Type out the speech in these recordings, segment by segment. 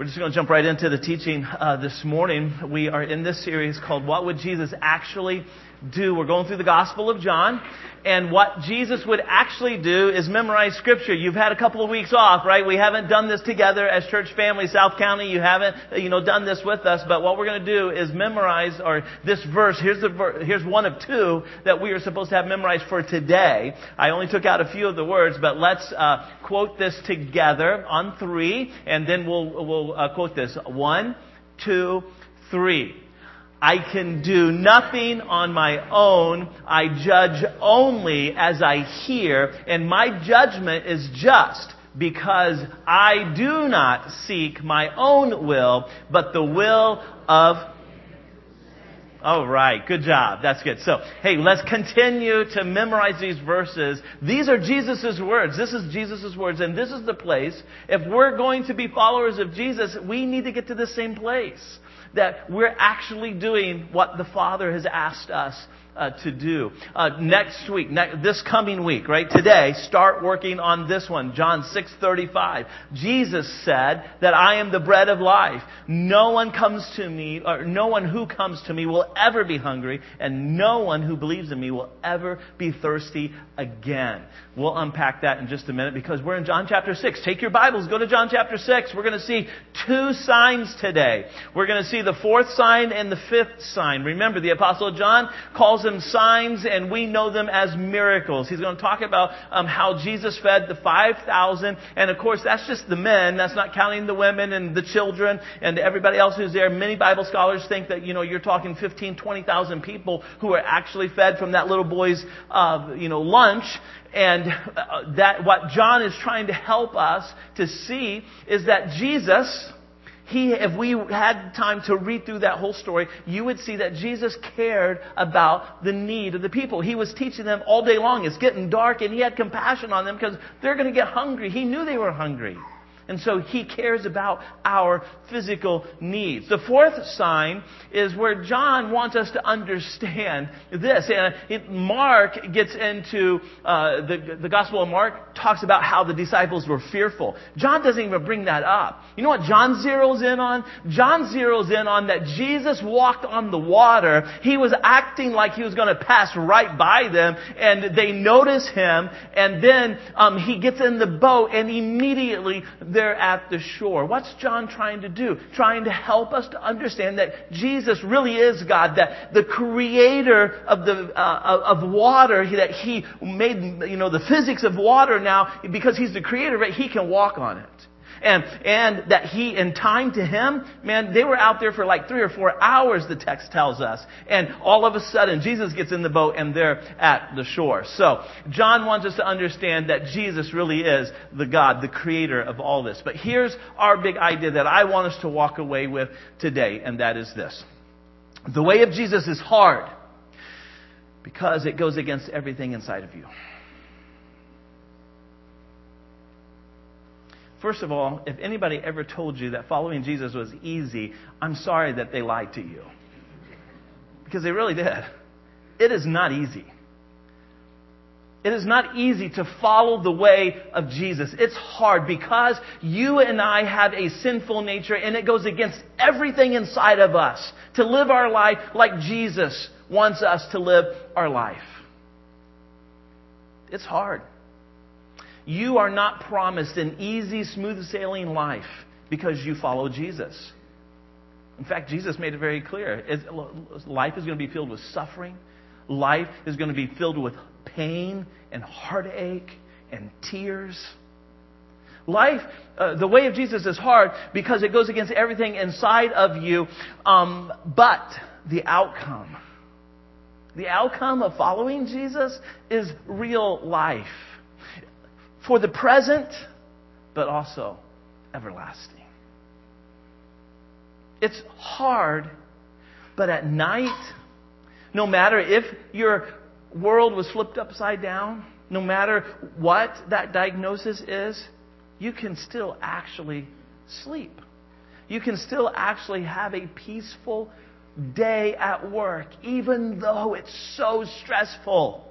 We're just going to jump right into the teaching uh, this morning. We are in this series called What Would Jesus Actually Do? We're going through the Gospel of John. And what Jesus would actually do is memorize Scripture. You've had a couple of weeks off, right? We haven't done this together as church family, South County. You haven't, you know, done this with us. But what we're going to do is memorize, or this verse, here's the here's one of two that we are supposed to have memorized for today. I only took out a few of the words, but let's uh, quote this together on three, and then we'll, we'll uh, quote this. One, two, three. I can do nothing on my own. I judge only as I hear, and my judgment is just because I do not seek my own will, but the will of all right, good job. That's good. So, hey, let's continue to memorize these verses. These are Jesus' words. This is Jesus' words, and this is the place. If we're going to be followers of Jesus, we need to get to the same place that we're actually doing what the Father has asked us uh, to do. Uh, next week, ne- this coming week, right today, start working on this one, John 6:35. Jesus said that I am the bread of life. No one comes to me, or no one who comes to me will ever be hungry, and no one who believes in me will ever be thirsty again. We'll unpack that in just a minute because we're in John chapter 6. Take your Bibles, go to John chapter 6. We're going to see two signs today. We're going to see the fourth sign and the fifth sign. Remember, the Apostle John calls them signs and we know them as miracles. He's going to talk about um, how Jesus fed the 5,000. And of course, that's just the men. That's not counting the women and the children and everybody else who's there. Many Bible scholars think that, you know, you're talking 15, 20,000 people who are actually fed from that little boy's, uh, you know, lunch. And uh, that what John is trying to help us to see is that Jesus, he, if we had time to read through that whole story, you would see that Jesus cared about the need of the people. He was teaching them all day long. It's getting dark and he had compassion on them because they're going to get hungry. He knew they were hungry. And so he cares about our physical needs. The fourth sign is where John wants us to understand this. And Mark gets into uh, the, the Gospel of Mark talks about how the disciples were fearful. John doesn't even bring that up. You know what John zeroes in on? John zeroes in on that Jesus walked on the water. He was acting like he was going to pass right by them, and they notice him, and then um, he gets in the boat, and immediately there at the shore. What's John trying to do? Trying to help us to understand that Jesus really is God, that the creator of the uh, of water, that He made you know the physics of water now because He's the creator it. He can walk on it. And, and that he, in time to him, man, they were out there for like three or four hours, the text tells us. And all of a sudden, Jesus gets in the boat and they're at the shore. So, John wants us to understand that Jesus really is the God, the creator of all this. But here's our big idea that I want us to walk away with today, and that is this. The way of Jesus is hard because it goes against everything inside of you. First of all, if anybody ever told you that following Jesus was easy, I'm sorry that they lied to you. Because they really did. It is not easy. It is not easy to follow the way of Jesus. It's hard because you and I have a sinful nature and it goes against everything inside of us to live our life like Jesus wants us to live our life. It's hard. You are not promised an easy, smooth sailing life because you follow Jesus. In fact, Jesus made it very clear. Life is going to be filled with suffering. Life is going to be filled with pain and heartache and tears. Life, uh, the way of Jesus is hard because it goes against everything inside of you. Um, but the outcome, the outcome of following Jesus is real life for the present, but also everlasting. It's hard, but at night, no matter if your world was flipped upside down, no matter what that diagnosis is, you can still actually sleep. You can still actually have a peaceful day at work, even though it's so stressful.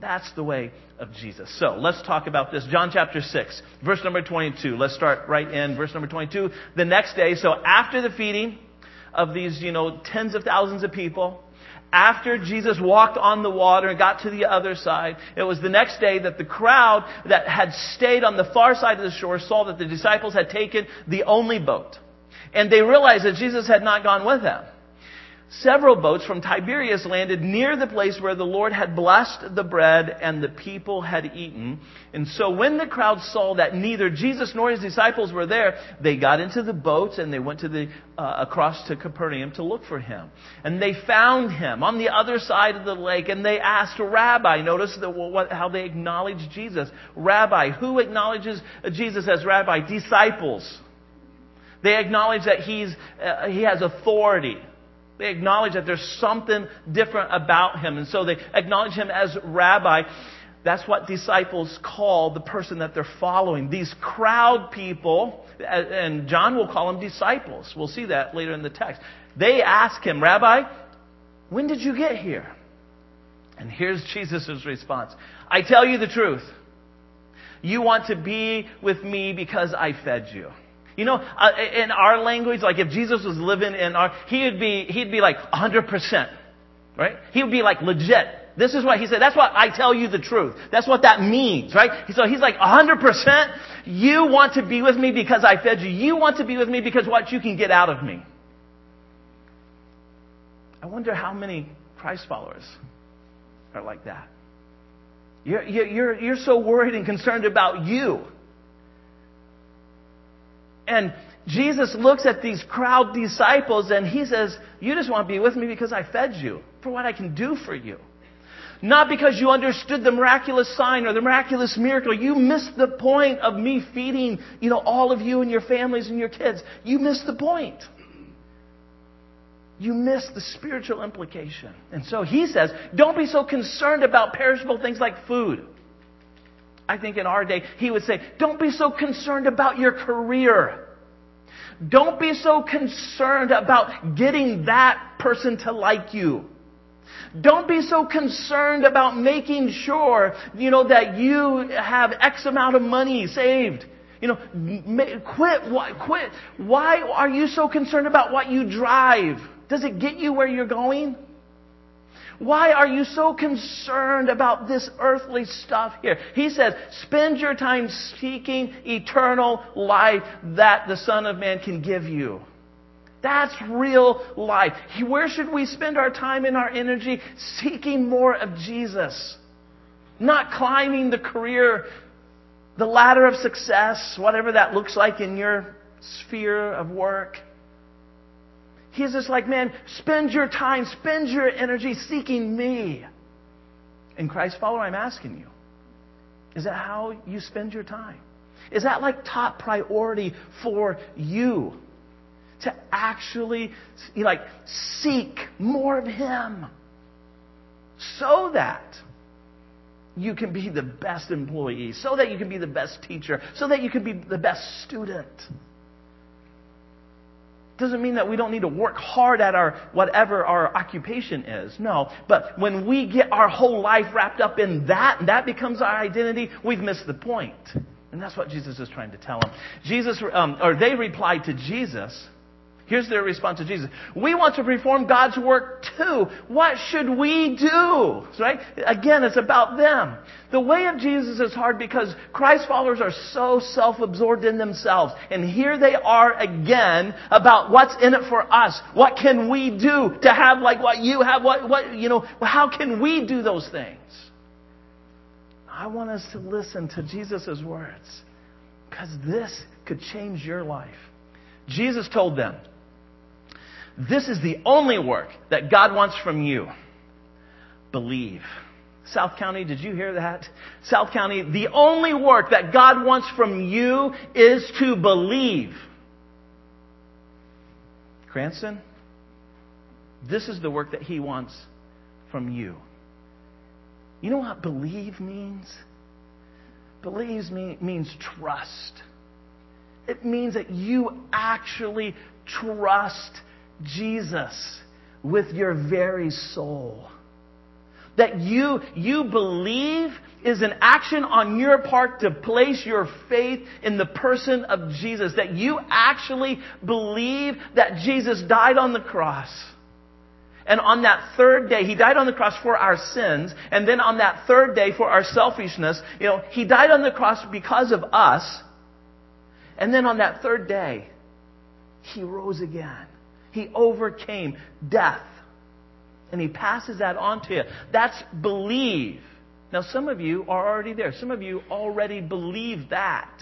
That's the way of Jesus. So let's talk about this. John chapter 6, verse number 22. Let's start right in verse number 22. The next day, so after the feeding of these, you know, tens of thousands of people, after Jesus walked on the water and got to the other side, it was the next day that the crowd that had stayed on the far side of the shore saw that the disciples had taken the only boat. And they realized that Jesus had not gone with them. Several boats from Tiberias landed near the place where the Lord had blessed the bread and the people had eaten. And so when the crowd saw that neither Jesus nor his disciples were there, they got into the boats and they went to the, uh, across to Capernaum to look for him. And they found him on the other side of the lake and they asked Rabbi, notice the, what, how they acknowledge Jesus. Rabbi, who acknowledges Jesus as Rabbi? Disciples. They acknowledge that he's, uh, he has authority. They acknowledge that there's something different about him. And so they acknowledge him as rabbi. That's what disciples call the person that they're following. These crowd people, and John will call them disciples. We'll see that later in the text. They ask him, Rabbi, when did you get here? And here's Jesus' response I tell you the truth. You want to be with me because I fed you. You know, uh, in our language, like if Jesus was living in our, he'd be, he'd be like 100%. Right? He would be like legit. This is what he said. That's what I tell you the truth. That's what that means, right? So he's like 100%. You want to be with me because I fed you. You want to be with me because what you can get out of me. I wonder how many Christ followers are like that. You're, you're, you're so worried and concerned about you and Jesus looks at these crowd disciples and he says, You just want to be with me because I fed you, for what I can do for you. Not because you understood the miraculous sign or the miraculous miracle. You missed the point of me feeding, you know, all of you and your families and your kids. You missed the point. You missed the spiritual implication. And so he says, don't be so concerned about perishable things like food. I think in our day, he would say, don't be so concerned about your career. Don't be so concerned about getting that person to like you. Don't be so concerned about making sure, you know, that you have X amount of money saved. You know, quit, quit. Why are you so concerned about what you drive? Does it get you where you're going? Why are you so concerned about this earthly stuff here? He says, spend your time seeking eternal life that the Son of Man can give you. That's real life. Where should we spend our time and our energy? Seeking more of Jesus. Not climbing the career, the ladder of success, whatever that looks like in your sphere of work. He's just like, man, spend your time, spend your energy seeking me. And Christ follower, I'm asking you, is that how you spend your time? Is that like top priority for you? To actually like seek more of Him so that you can be the best employee, so that you can be the best teacher, so that you can be the best student. Doesn't mean that we don't need to work hard at our whatever our occupation is. No. But when we get our whole life wrapped up in that and that becomes our identity, we've missed the point. And that's what Jesus is trying to tell them. Jesus, um, or they replied to Jesus, Here's their response to Jesus. We want to perform God's work too. What should we do? Right? Again, it's about them. The way of Jesus is hard because Christ followers are so self-absorbed in themselves. And here they are again about what's in it for us. What can we do to have like what you have? What, what, you know, how can we do those things? I want us to listen to Jesus' words because this could change your life. Jesus told them, this is the only work that God wants from you. Believe. South County, did you hear that? South County, the only work that God wants from you is to believe. Cranston, this is the work that He wants from you. You know what believe means? Believes me, means trust. It means that you actually trust Jesus with your very soul. that you, you believe is an action on your part to place your faith in the person of Jesus. That you actually believe that Jesus died on the cross. And on that third day, He died on the cross for our sins. And then on that third day for our selfishness, you know, He died on the cross because of us. And then on that third day, He rose again. He overcame death. And He passes that on to you. That's believe. Now, some of you are already there. Some of you already believe that.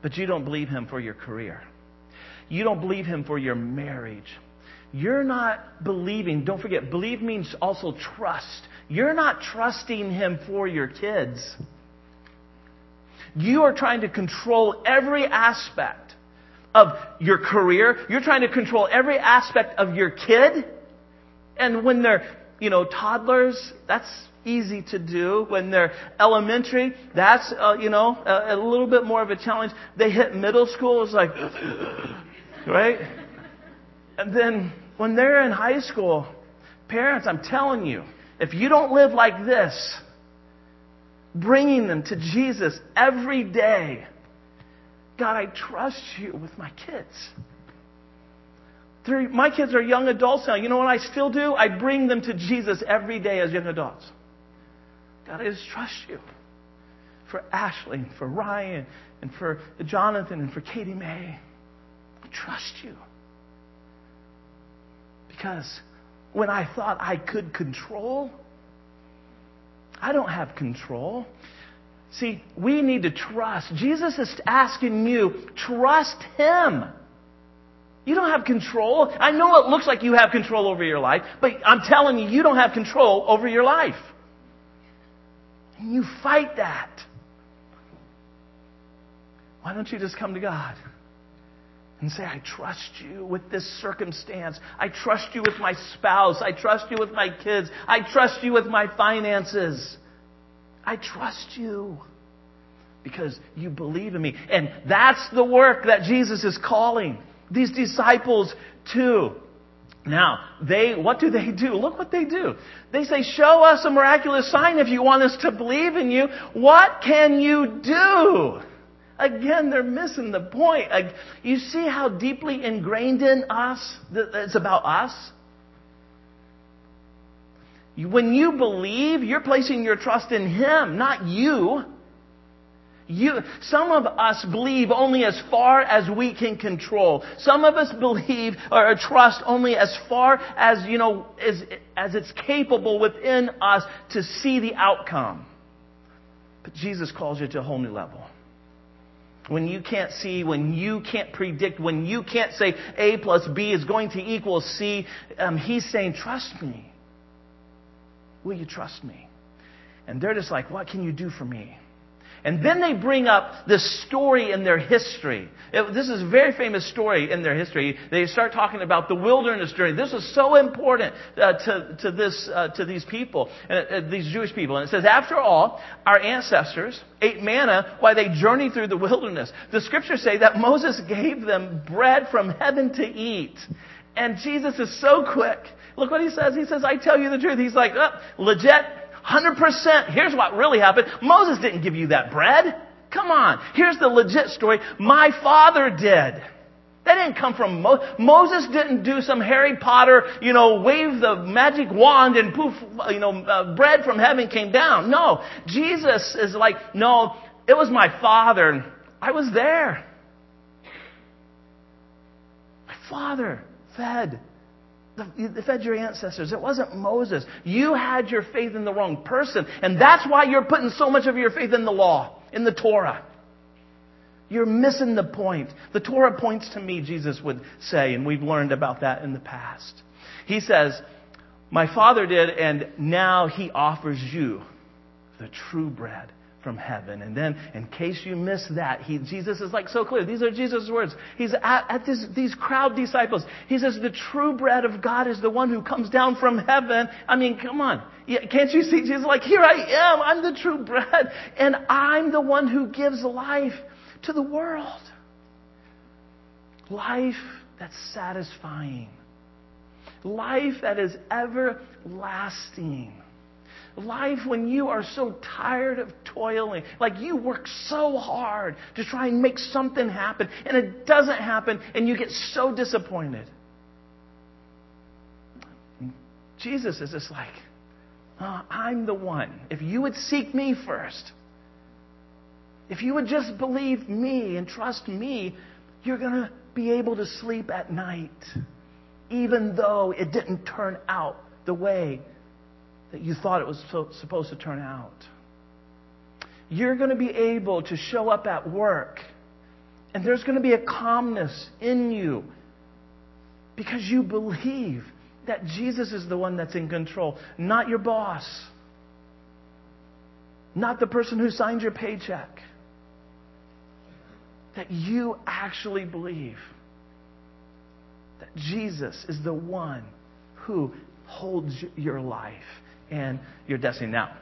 But you don't believe Him for your career. You don't believe Him for your marriage. You're not believing. Don't forget, believe means also trust. You're not trusting Him for your kids. You are trying to control every aspect of your career. You're trying to control every aspect of your kid. And when they're, you know, toddlers, that's easy to do. When they're elementary, that's, uh, you know, a, a little bit more of a challenge. They hit middle school, it's like, right? And then when they're in high school, parents, I'm telling you, if you don't live like this, bringing them to Jesus every day, God, I trust you with my kids. My kids are young adults now. You know what I still do? I bring them to Jesus every day as young adults. God, I just trust you for Ashley and for Ryan and for Jonathan and for Katie May. I trust you. Because when I thought I could control, I don't have control. See, we need to trust. Jesus is asking you, trust Him. You don't have control. I know it looks like you have control over your life, but I'm telling you, you don't have control over your life. And you fight that. Why don't you just come to God and say, I trust you with this circumstance. I trust you with my spouse. I trust you with my kids. I trust you with my finances. I trust you because you believe in me. And that's the work that Jesus is calling these disciples to. Now, they, what do they do? Look what they do. They say, show us a miraculous sign if you want us to believe in you. What can you do? Again, they're missing the point. You see how deeply ingrained in us it's about us? When you believe, you're placing your trust in Him, not you. You, some of us believe only as far as we can control. Some of us believe or trust only as far as, you know, as, as it's capable within us to see the outcome. But Jesus calls you to a whole new level. When you can't see, when you can't predict, when you can't say A plus B is going to equal C, um, He's saying, trust me. Will you trust me? And they're just like, what can you do for me? And then they bring up this story in their history. It, this is a very famous story in their history. They start talking about the wilderness journey. This is so important uh, to, to, this, uh, to these people, uh, uh, these Jewish people. And it says, after all, our ancestors ate manna while they journeyed through the wilderness. The scriptures say that Moses gave them bread from heaven to eat. And Jesus is so quick. Look what he says. He says, I tell you the truth. He's like, oh, legit 100%. Here's what really happened. Moses didn't give you that bread. Come on. Here's the legit story. My father did. That didn't come from Mo- Moses. Didn't do some Harry Potter, you know, wave the magic wand and poof, you know, uh, bread from heaven came down. No, Jesus is like, no, it was my father. I was there. My father fed the, fed your ancestors. It wasn't Moses. You had your faith in the wrong person. And that's why you're putting so much of your faith in the law, in the Torah. You're missing the point. The Torah points to me, Jesus would say, and we've learned about that in the past. He says, My Father did, and now He offers you the true bread from heaven. And then, in case you miss that, he, Jesus is like so clear. These are Jesus' words. He's at, at this, these crowd disciples. He says, The true bread of God is the one who comes down from heaven. I mean, come on. Can't you see? Jesus like, Here I am. I'm the true bread. And I'm the one who gives life to the world. Life that's satisfying. life that is everlasting. Life when you are so tired of toiling, like you work so hard to try and make something happen, and it doesn't happen, and you get so disappointed. Jesus is just like, oh, I'm the one. If you would seek me first, if you would just believe me and trust me, you're going to be able to sleep at night, even though it didn't turn out the way that you thought it was supposed to turn out. You're going to be able to show up at work, and there's going to be a calmness in you because you believe that Jesus is the one that's in control, not your boss, not the person who signed your paycheck. That you actually believe that Jesus is the one who holds your life and your destiny. Now,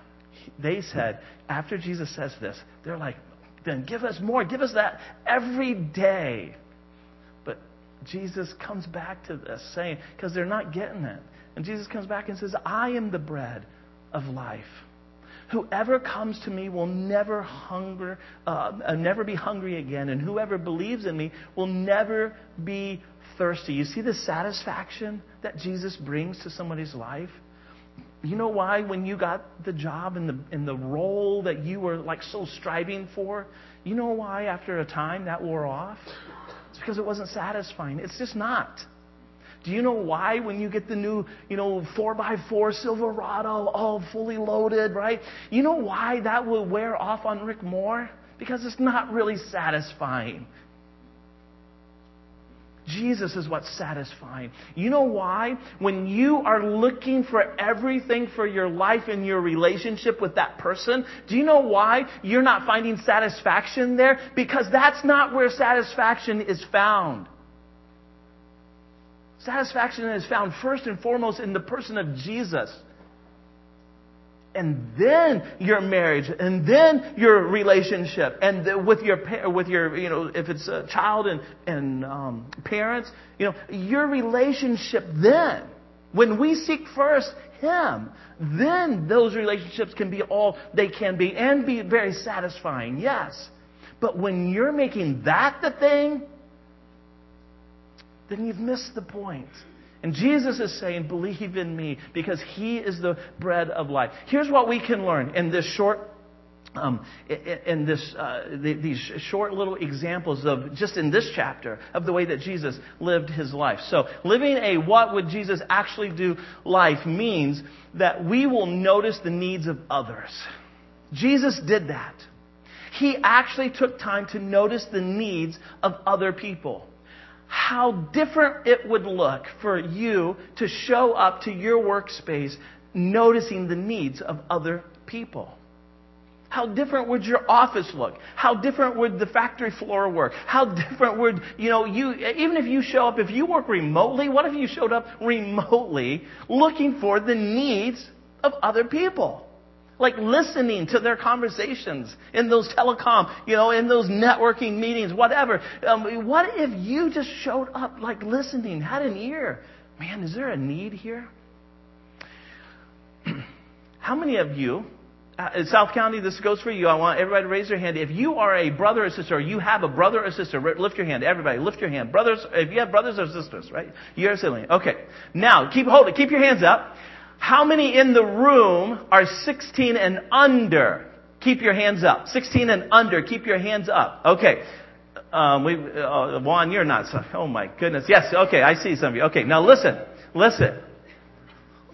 they said, after Jesus says this, they're like, then give us more. Give us that every day. But Jesus comes back to this saying, because they're not getting it. And Jesus comes back and says, I am the bread of life. Whoever comes to me will never hunger, uh, uh, never be hungry again, and whoever believes in me will never be thirsty. You see the satisfaction that Jesus brings to somebody's life? You know why when you got the job and the, and the role that you were like so striving for, you know why after a time that wore off? It's because it wasn't satisfying. It's just not. Do you know why when you get the new, you know, 4x4 Silverado all fully loaded, right? You know why that will wear off on Rick Moore? Because it's not really satisfying. Jesus is what's satisfying. You know why? When you are looking for everything for your life and your relationship with that person, do you know why you're not finding satisfaction there? Because that's not where satisfaction is found. Satisfaction is found first and foremost in the person of Jesus and then your marriage, and then your relationship, and the, with your with your you know if it's a child and and um, parents, you know your relationship. Then, when we seek first Him, then those relationships can be all they can be and be very satisfying. Yes, but when you're making that the thing, then you've missed the point. And Jesus is saying, believe in me because he is the bread of life. Here's what we can learn in this short um, in this, uh, these short little examples of just in this chapter of the way that Jesus lived his life. So, living a what would Jesus actually do life means that we will notice the needs of others. Jesus did that. He actually took time to notice the needs of other people how different it would look for you to show up to your workspace noticing the needs of other people. How different would your office look? How different would the factory floor work? How different would, you know, you, even if you show up, if you work remotely, what if you showed up remotely looking for the needs of other people? Like listening to their conversations in those telecom, you know, in those networking meetings, whatever. Um, what if you just showed up like listening, had an ear? Man, is there a need here? How many of you, uh, in South County, this goes for you. I want everybody to raise their hand. If you are a brother or sister, or you have a brother or sister, lift your hand. Everybody, lift your hand. Brothers, if you have brothers or sisters, right? You're a sibling. Okay. Now, keep hold it. Keep your hands up. How many in the room are 16 and under? Keep your hands up. 16 and under, keep your hands up. Okay. Um, we, uh, Juan, you're not. So, oh my goodness. Yes. Okay. I see some of you. Okay. Now listen. Listen.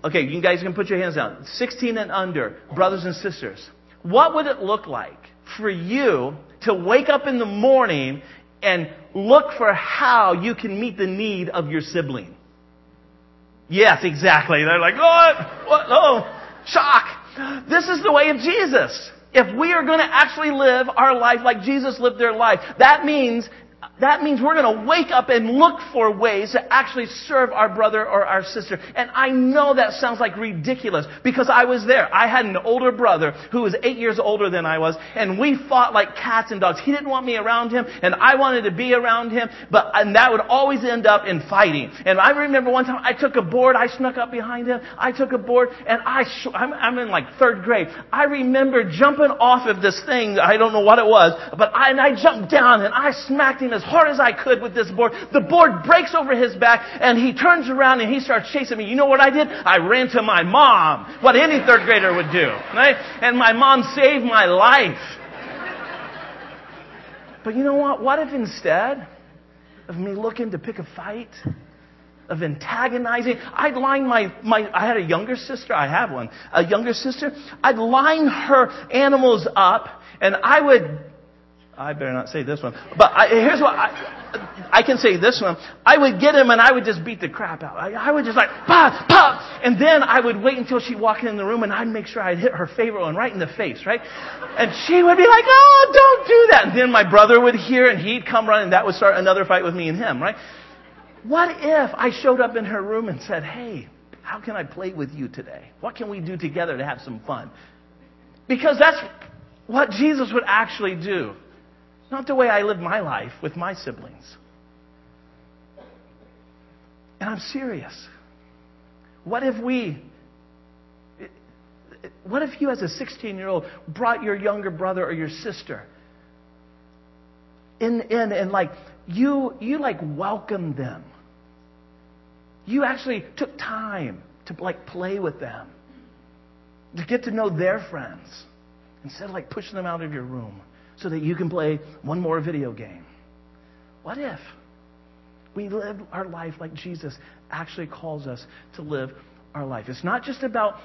Okay. You guys can put your hands down. 16 and under, brothers and sisters. What would it look like for you to wake up in the morning and look for how you can meet the need of your sibling? Yes, exactly. They're like, what? What? Oh, shock. This is the way of Jesus. If we are going to actually live our life like Jesus lived their life, that means that means we're going to wake up and look for ways to actually serve our brother or our sister. And I know that sounds like ridiculous because I was there. I had an older brother who was eight years older than I was and we fought like cats and dogs. He didn't want me around him and I wanted to be around him, but, and that would always end up in fighting. And I remember one time I took a board, I snuck up behind him, I took a board and I, sh- I'm, I'm in like third grade. I remember jumping off of this thing, I don't know what it was, but I, and I jumped down and I smacked him as hard as I could with this board. The board breaks over his back and he turns around and he starts chasing me. You know what I did? I ran to my mom. What any third grader would do, right? And my mom saved my life. But you know what? What if instead of me looking to pick a fight, of antagonizing. I'd line my, my, I had a younger sister, I have one, a younger sister. I'd line her animals up and I would I better not say this one. But I, here's what I, I can say this one. I would get him and I would just beat the crap out. I, I would just like, pop, pop. And then I would wait until she walked in the room and I'd make sure I'd hit her favorite one right in the face, right? And she would be like, oh, don't do that. And then my brother would hear and he'd come running. That would start another fight with me and him, right? What if I showed up in her room and said, hey, how can I play with you today? What can we do together to have some fun? Because that's what Jesus would actually do. Not the way I live my life with my siblings. And I'm serious. What if we, what if you as a 16 year old brought your younger brother or your sister in, in and like, you, you like welcomed them. You actually took time to like play with them, to get to know their friends, instead of like pushing them out of your room so that you can play one more video game. What if we live our life like Jesus actually calls us to live our life? It's not just about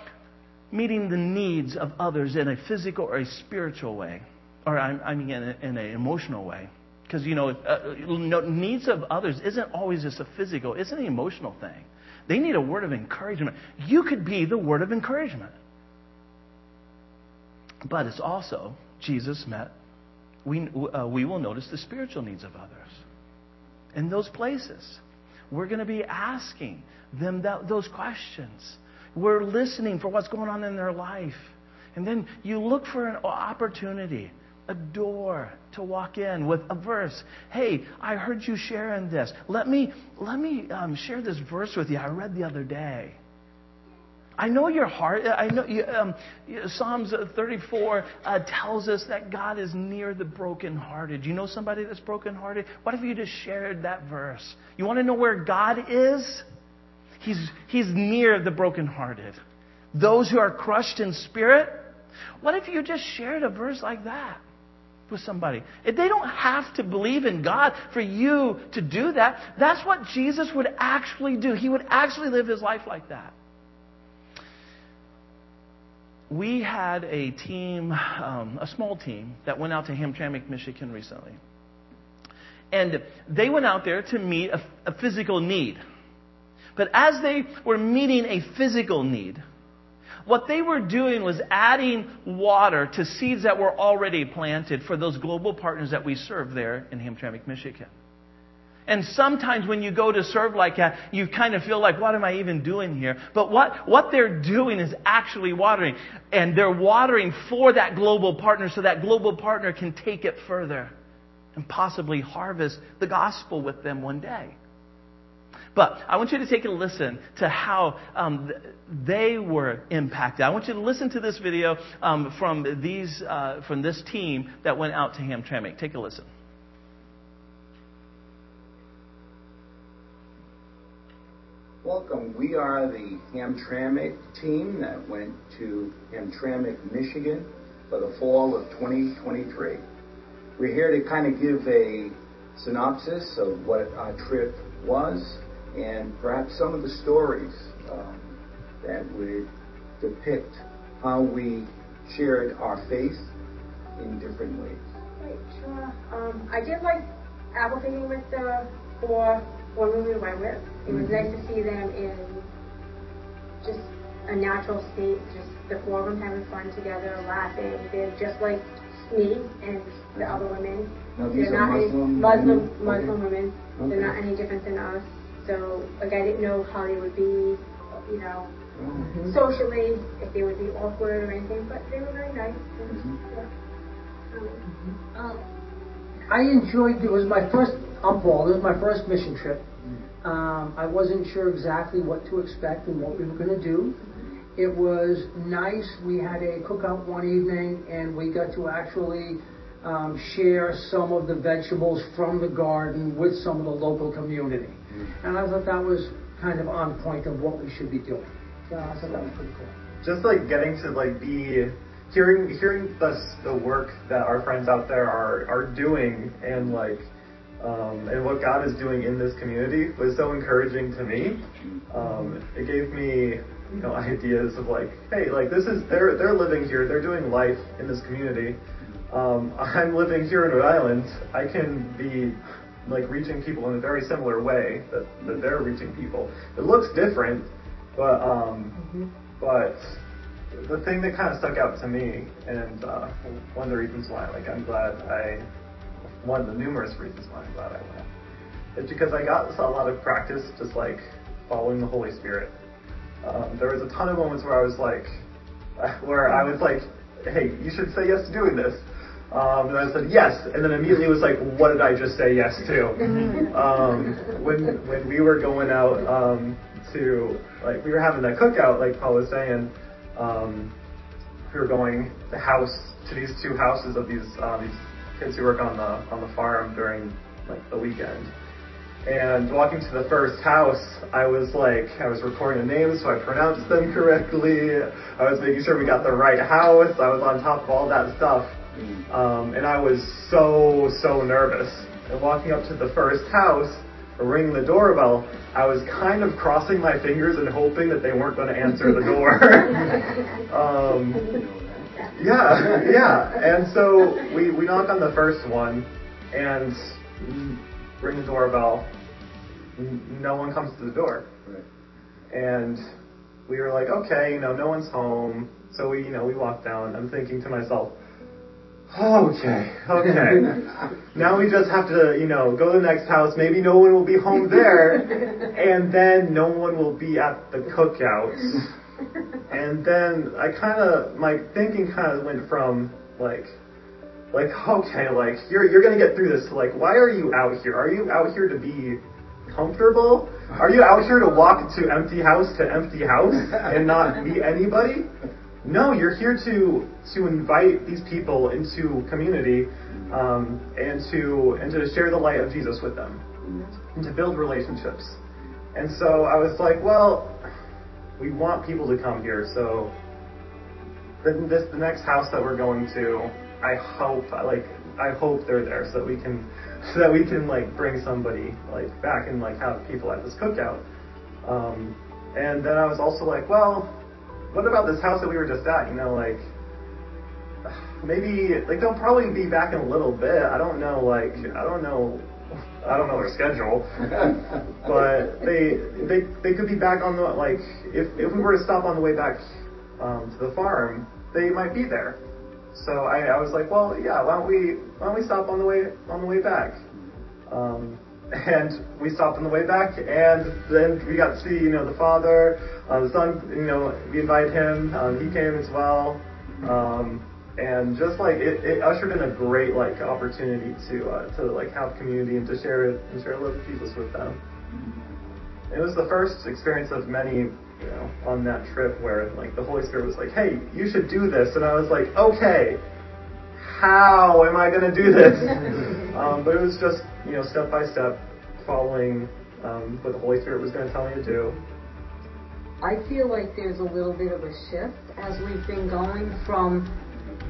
meeting the needs of others in a physical or a spiritual way, or I mean in, in an emotional way. Because, you know, uh, needs of others isn't always just a physical, it's an emotional thing. They need a word of encouragement. You could be the word of encouragement. But it's also, Jesus met we, uh, we will notice the spiritual needs of others. In those places, we're going to be asking them that, those questions. We're listening for what's going on in their life. And then you look for an opportunity, a door to walk in with a verse. Hey, I heard you sharing this. Let me, let me um, share this verse with you. I read the other day. I know your heart. I know you, um, Psalms 34 uh, tells us that God is near the brokenhearted. You know somebody that's brokenhearted? What if you just shared that verse? You want to know where God is? He's, he's near the brokenhearted. Those who are crushed in spirit. What if you just shared a verse like that? with somebody. If they don't have to believe in God for you to do that, that's what Jesus would actually do. He would actually live his life like that we had a team, um, a small team, that went out to Hamtramck, Michigan recently. And they went out there to meet a, a physical need. But as they were meeting a physical need, what they were doing was adding water to seeds that were already planted for those global partners that we serve there in Hamtramck, Michigan. And sometimes when you go to serve like that, you kind of feel like, what am I even doing here? But what, what they're doing is actually watering. And they're watering for that global partner so that global partner can take it further and possibly harvest the gospel with them one day. But I want you to take a listen to how um, they were impacted. I want you to listen to this video um, from, these, uh, from this team that went out to Hamtramck. Take a listen. Welcome. We are the Hamtramck team that went to Hamtramck, Michigan for the fall of 2023. We're here to kind of give a synopsis of what our trip was and perhaps some of the stories um, that would depict how we shared our faith in different ways. Right, sure. Um, I did like apple advocating with the four women we went with. It was nice to see them in just a natural state, just the four of them having fun together, laughing. They're just like me and the other women. Now, these They're are not any, Muslim Muslim women? Muslim Okay. women. They're Okay. not any different than us. So like I didn't know how they would be, you know, Oh. socially if they would be awkward or anything. But they were very nice. And, Mhm. yeah. Um, Um, I enjoyed, it was my first, I'm Paul, this was my first mission trip. Um, I wasn't sure exactly what to expect and what we were going to do. It was nice. We had a cookout one evening and we got to actually um, share some of the vegetables from the garden with some of the local community. And I thought that was kind of on point of what we should be doing. So I thought that was pretty cool. just like getting to like be hearing hearing the the work that our friends out there are are doing and like um, and what God is doing in this community was so encouraging to me. Um, it gave me you know ideas of like hey like this is they're they're living here they're doing life in this community. Um, I'm living here in Rhode Island. I can be like reaching people in a very similar way that, that they're reaching people. It looks different, but um, but the thing that kind of stuck out to me, and uh, one of the reasons why, like, I'm glad I, one of the numerous reasons why I'm glad I went, is because I got a lot of practice just like following the Holy Spirit. Um, there was a ton of moments where I was like, where I was like, hey, you should say yes to doing this. Um, and I said yes, and then immediately was like, what did I just say yes to? Um, when when we were going out um, to like we were having that cookout, like Paul was saying, um, we were going the house to these two houses of these uh, these kids who work on the on the farm during like the weekend. And walking to the first house, I was like, I was recording the names so I pronounced them correctly. I was making sure we got the right house. I was on top of all that stuff. Um, and I was so, so nervous. And walking up to the first house, ringing the doorbell, I was kind of crossing my fingers and hoping that they weren't going to answer the door. um, yeah, yeah. And so we, we knock on the first one and ring the doorbell. No one comes to the door. Right. And we were like, okay, you know, no one's home. So we, you know, we walked down. I'm thinking to myself, okay, okay. now we just have to, you know, go to the next house. Maybe no one will be home there. And then no one will be at the cookout. And then I kind of, my thinking kind of went from like, like, okay, like, you're, you're gonna get through this. Like, why are you out here? Are you out here to be comfortable? Are you out here to walk to empty house to empty house and not meet anybody? No, you're here to to invite these people into community um, and to and to share the light of Jesus with them and to build relationships. And so I was like, well, we want people to come here, so then this the next house that we're going to, I hope like I hope they're there so that we can so that we can like bring somebody like back and like have people at this cookout. Um, and then I was also like, well, what about this house that we were just at? You know, like maybe like they'll probably be back in a little bit. I don't know, like I don't know, I don't know their schedule, but they they they could be back on the like if if we were to stop on the way back um, to the farm, they might be there. So I, I was like, well, yeah, why don't we why don't we stop on the way on the way back? Um, and we stopped on the way back, and then we got to see, you know, the father, uh, the son, you know, we invited him, um, he came as well, um, and just like it, it ushered in a great like opportunity to uh, to like have community and to share it and share love of Jesus with them. It was the first experience of many, you know, on that trip where like the Holy Spirit was like, "Hey, you should do this," and I was like, "Okay, how am I going to do this?" um, but it was just, you know, step by step, following um, what the Holy Spirit was going to tell me to do. I feel like there's a little bit of a shift as we've been going from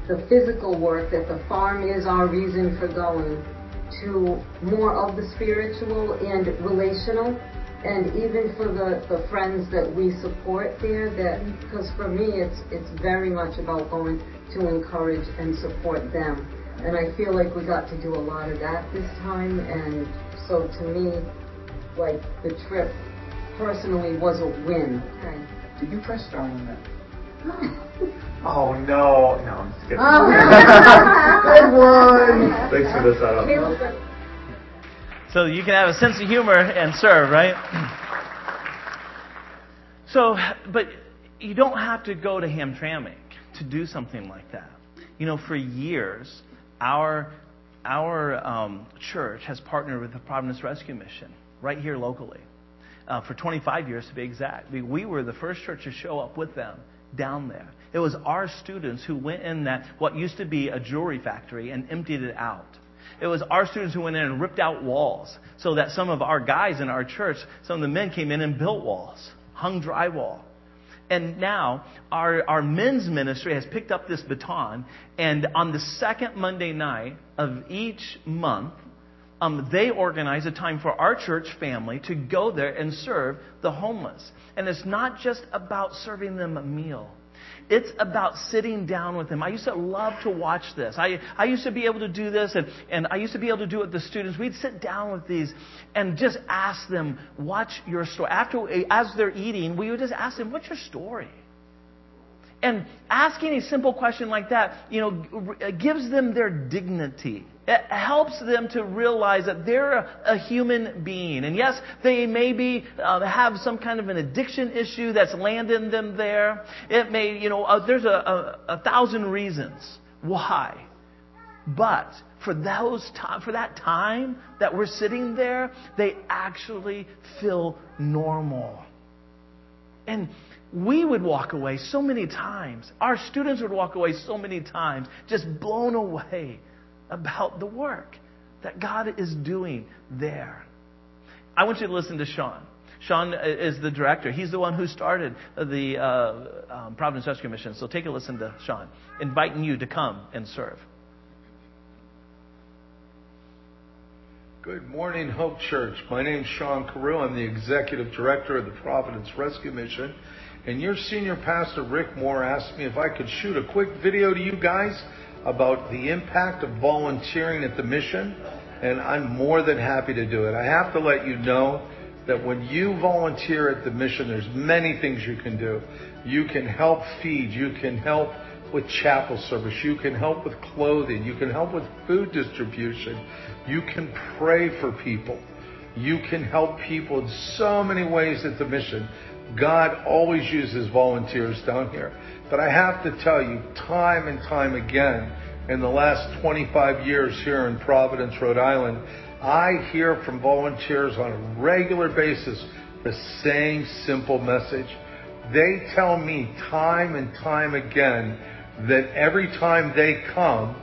the physical work that the farm is our reason for going to more of the spiritual and relational and even for the, the friends that we support there that because for me it's it's very much about going to encourage and support them and I feel like we got to do a lot of that this time and so to me like the trip personally was a win. Did you press star on that? Oh no, no, I'm just kidding. Oh. Good one. Thanks for the setup. So you can have a sense of humor and serve, right? So, but you don't have to go to Hamtramck to do something like that. You know, for years, our our um, church has partnered with the Providence Rescue Mission right here locally. Uh, for 25 years to be exact. We, we were the first church to show up with them down there. It was our students who went in that what used to be a jewelry factory and emptied it out. It was our students who went in and ripped out walls so that some of our guys in our church, some of the men came in and built walls, hung drywall. And now our, our men's ministry has picked up this baton, and on the second Monday night of each month, um, they organize a time for our church family to go there and serve the homeless. And it's not just about serving them a meal. It's about sitting down with them. I used to love to watch this. I, I used to be able to do this, and, and I used to be able to do it with the students. We'd sit down with these and just ask them, What's your story? After, as they're eating, we would just ask them, What's your story? And asking a simple question like that, you know, gives them their dignity. It helps them to realize that they're a, human being. And yes, they maybe uh, have some kind of an addiction issue that's landed them there. It may, you know, uh, there's a, a, a thousand reasons why. But for those time, for that time that we're sitting there, they actually feel normal. And we would walk away so many times. Our students would walk away so many times, just blown away about the work that God is doing there. I want you to listen to Sean. Sean is the director. He's the one who started the uh, um, Providence Rescue Mission. So take a listen to Sean, inviting you to come and serve. Good morning, Hope Church. My name is Sean Carew. I'm the executive director of the Providence Rescue Mission. And your senior pastor, Rick Moore, asked me if I could shoot a quick video to you guys about the impact of volunteering at the mission, and I'm more than happy to do it. I have to let you know that when you volunteer at the mission, there's many things you can do. You can help feed, you can help with chapel service, you can help with clothing, you can help with food distribution, you can pray for people. You can help people in so many ways at the mission. God always uses volunteers down here. But I have to tell you, time and time again, in the last 25 years here in Providence, Rhode Island, I hear from volunteers on a regular basis the same simple message. They tell me time and time again that every time they come,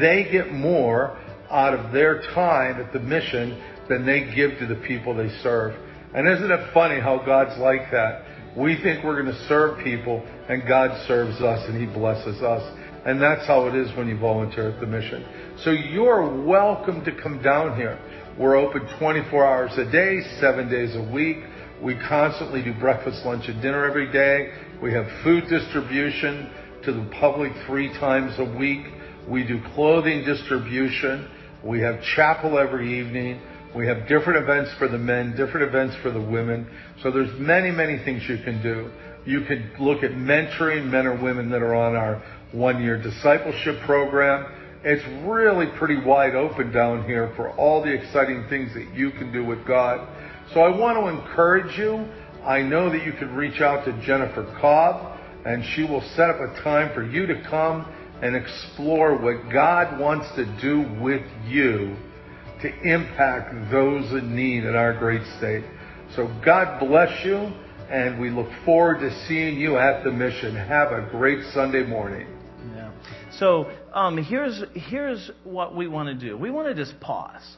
they get more out of their time at the mission than they give to the people they serve. And isn't it funny how God's like that? We think we're going to serve people, and God serves us, and He blesses us. And that's how it is when you volunteer at the mission. So you're welcome to come down here. We're open 24 hours a day, seven days a week. We constantly do breakfast, lunch, and dinner every day. We have food distribution to the public three times a week. We do clothing distribution. We have chapel every evening. We have different events for the men, different events for the women. So there's many, many things you can do. You could look at mentoring men or women that are on our one year discipleship program. It's really pretty wide open down here for all the exciting things that you can do with God. So I want to encourage you. I know that you could reach out to Jennifer Cobb and she will set up a time for you to come and explore what God wants to do with you to impact those in need in our great state. So God bless you, and we look forward to seeing you at the mission. Have a great Sunday morning. Yeah. So um, here's here's what we want to do. We want to just pause,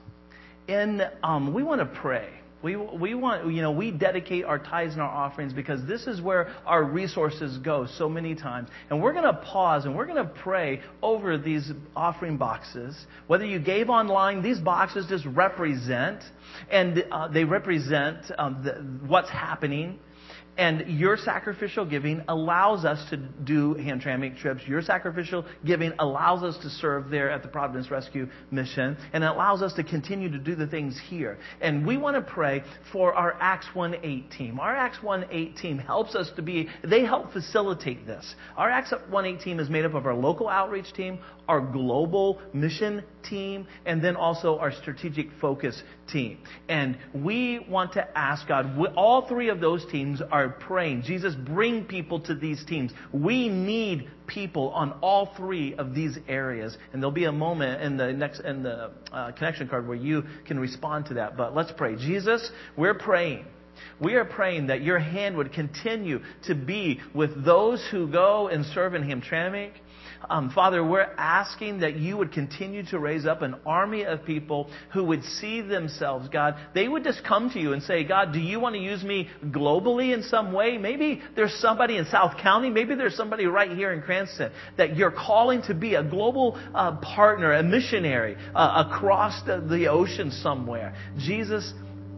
and um, we want to pray. We, we want, you know, we dedicate our tithes and our offerings because this is where our resources go so many times. And we're going to pause and we're going to pray over these offering boxes. Whether you gave online, these boxes just represent, and uh, they represent um, the, what's happening. And your sacrificial giving allows us to do Hamtramck trips. Your sacrificial giving allows us to serve there at the Providence Rescue Mission. And allows us to continue to do the things here. And we want to pray for our Acts 1-8 team. Our Acts 1-8 team helps us to be, they help facilitate this. Our Acts 1-8 team is made up of our local outreach team, our global mission team, and then also our strategic focus team. And we want to ask God, all three of those teams are praying. Jesus, bring people to these teams. We need people on all three of these areas. And there'll be a moment in the next, in the uh, connection card where you can respond to that. But let's pray. Jesus, we're praying. We are praying that your hand would continue to be with those who go and serve in Hamtramck um, Father, we're asking that you would continue to raise up an army of people who would see themselves, God. They would just come to you and say, God, do you want to use me globally in some way? Maybe there's somebody in South County. Maybe there's somebody right here in Cranston that you're calling to be a global uh, partner, a missionary uh, across the, the ocean somewhere. Jesus,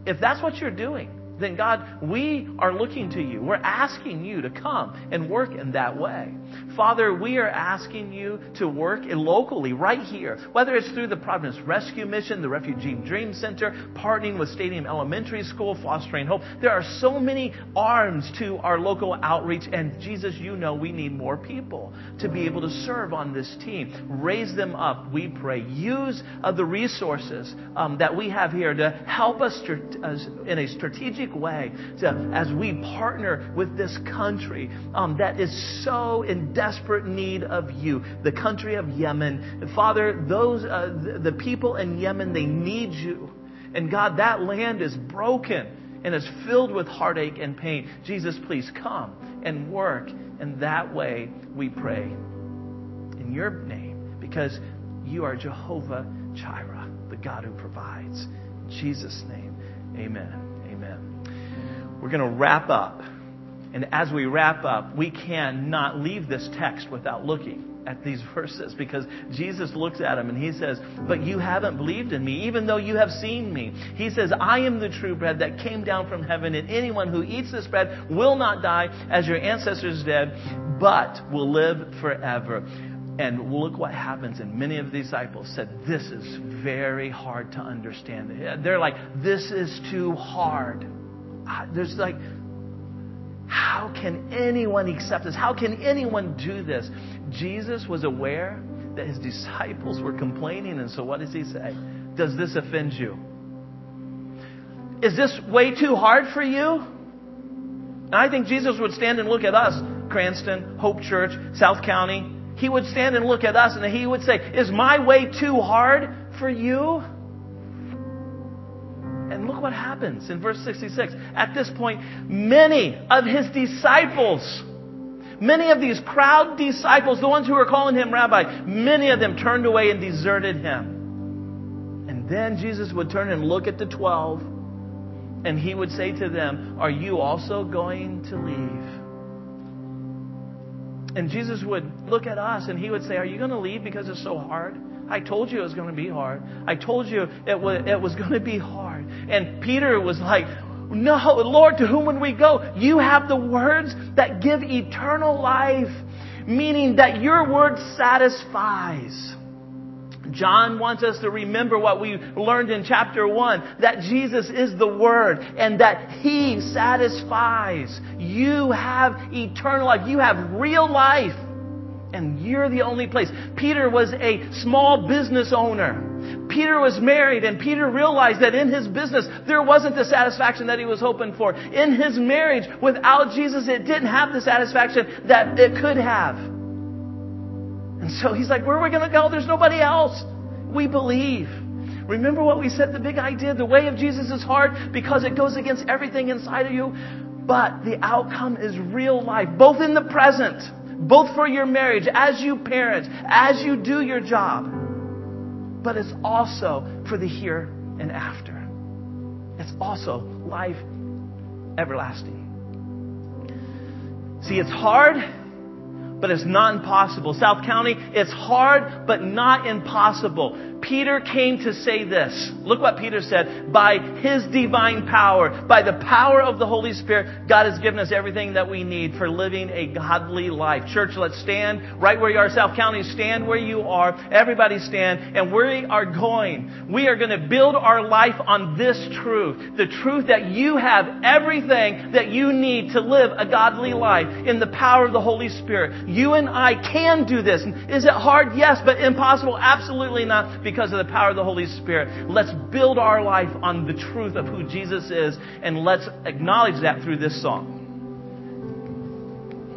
if that's what you're doing, then God, we are looking to you. We're asking you to come and work in that way. Father, we are asking you to work locally, right here, whether it's through the Providence Rescue Mission, the Refugee Dream Center, partnering with Stadium Elementary School, Fostering Hope. There are so many arms to our local outreach, and Jesus, you know we need more people to be able to serve on this team. Raise them up, we pray. Use uh, the resources um, that we have here to help us in a strategic way to, as we partner with this country um, that is so in desperate need of you, the country of Yemen. Father, those uh, the, people in Yemen, they need you. And God, that land is broken and is filled with heartache and pain. Jesus, please come and work And that way, we pray. In your name, because you are Jehovah Jireh, the God who provides. In Jesus' name, amen. Amen. We're going to wrap up. And as we wrap up, we cannot leave this text without looking at these verses because Jesus looks at him and he says, But you haven't believed in me, even though you have seen me. He says, I am the true bread that came down from heaven, and anyone who eats this bread will not die as your ancestors did, but will live forever. And look what happens. And many of the disciples said, This is very hard to understand. They're like, This is too hard. There's like, how can anyone accept this? How can anyone do this? Jesus was aware that his disciples were complaining, and so what does he say? Does this offend you? Is this way too hard for you? And I think Jesus would stand and look at us, Cranston, Hope Church, South County. He would stand and look at us and he would say, Is my way too hard for you? What happens in verse 66. At this point, many of his disciples, many of these crowd disciples, the ones who were calling him rabbi, many of them turned away and deserted him. And then Jesus would turn and look at the 12 and he would say to them, Are you also going to leave? And Jesus would look at us and he would say, Are you going to leave because it's so hard? I told you it was going to be hard. I told you it was, it was going to be hard. And Peter was like, No, Lord, to whom would we go? You have the words that give eternal life, meaning that your word satisfies. John wants us to remember what we learned in chapter 1 that Jesus is the Word and that He satisfies. You have eternal life. You have real life. And you're the only place. Peter was a small business owner. Peter was married, and Peter realized that in his business, there wasn't the satisfaction that he was hoping for. In his marriage, without Jesus, it didn't have the satisfaction that it could have. And so he's like, Where are we going to go? There's nobody else. We believe. Remember what we said the big idea the way of Jesus is hard because it goes against everything inside of you. But the outcome is real life, both in the present, both for your marriage, as you parent, as you do your job. But it's also for the here and after. It's also life everlasting. See, it's hard but it's not impossible. South County, it's hard, but not impossible. Peter came to say this. Look what Peter said. By his divine power, by the power of the Holy Spirit, God has given us everything that we need for living a godly life. Church, let's stand right where you are. South County, stand where you are. Everybody stand. And we are going. We are going to build our life on this truth. The truth that you have everything that you need to live a godly life in the power of the Holy Spirit. You and I can do this. Is it hard? Yes, but impossible? Absolutely not because of the power of the Holy Spirit. Let's build our life on the truth of who Jesus is, and let's acknowledge that through this song.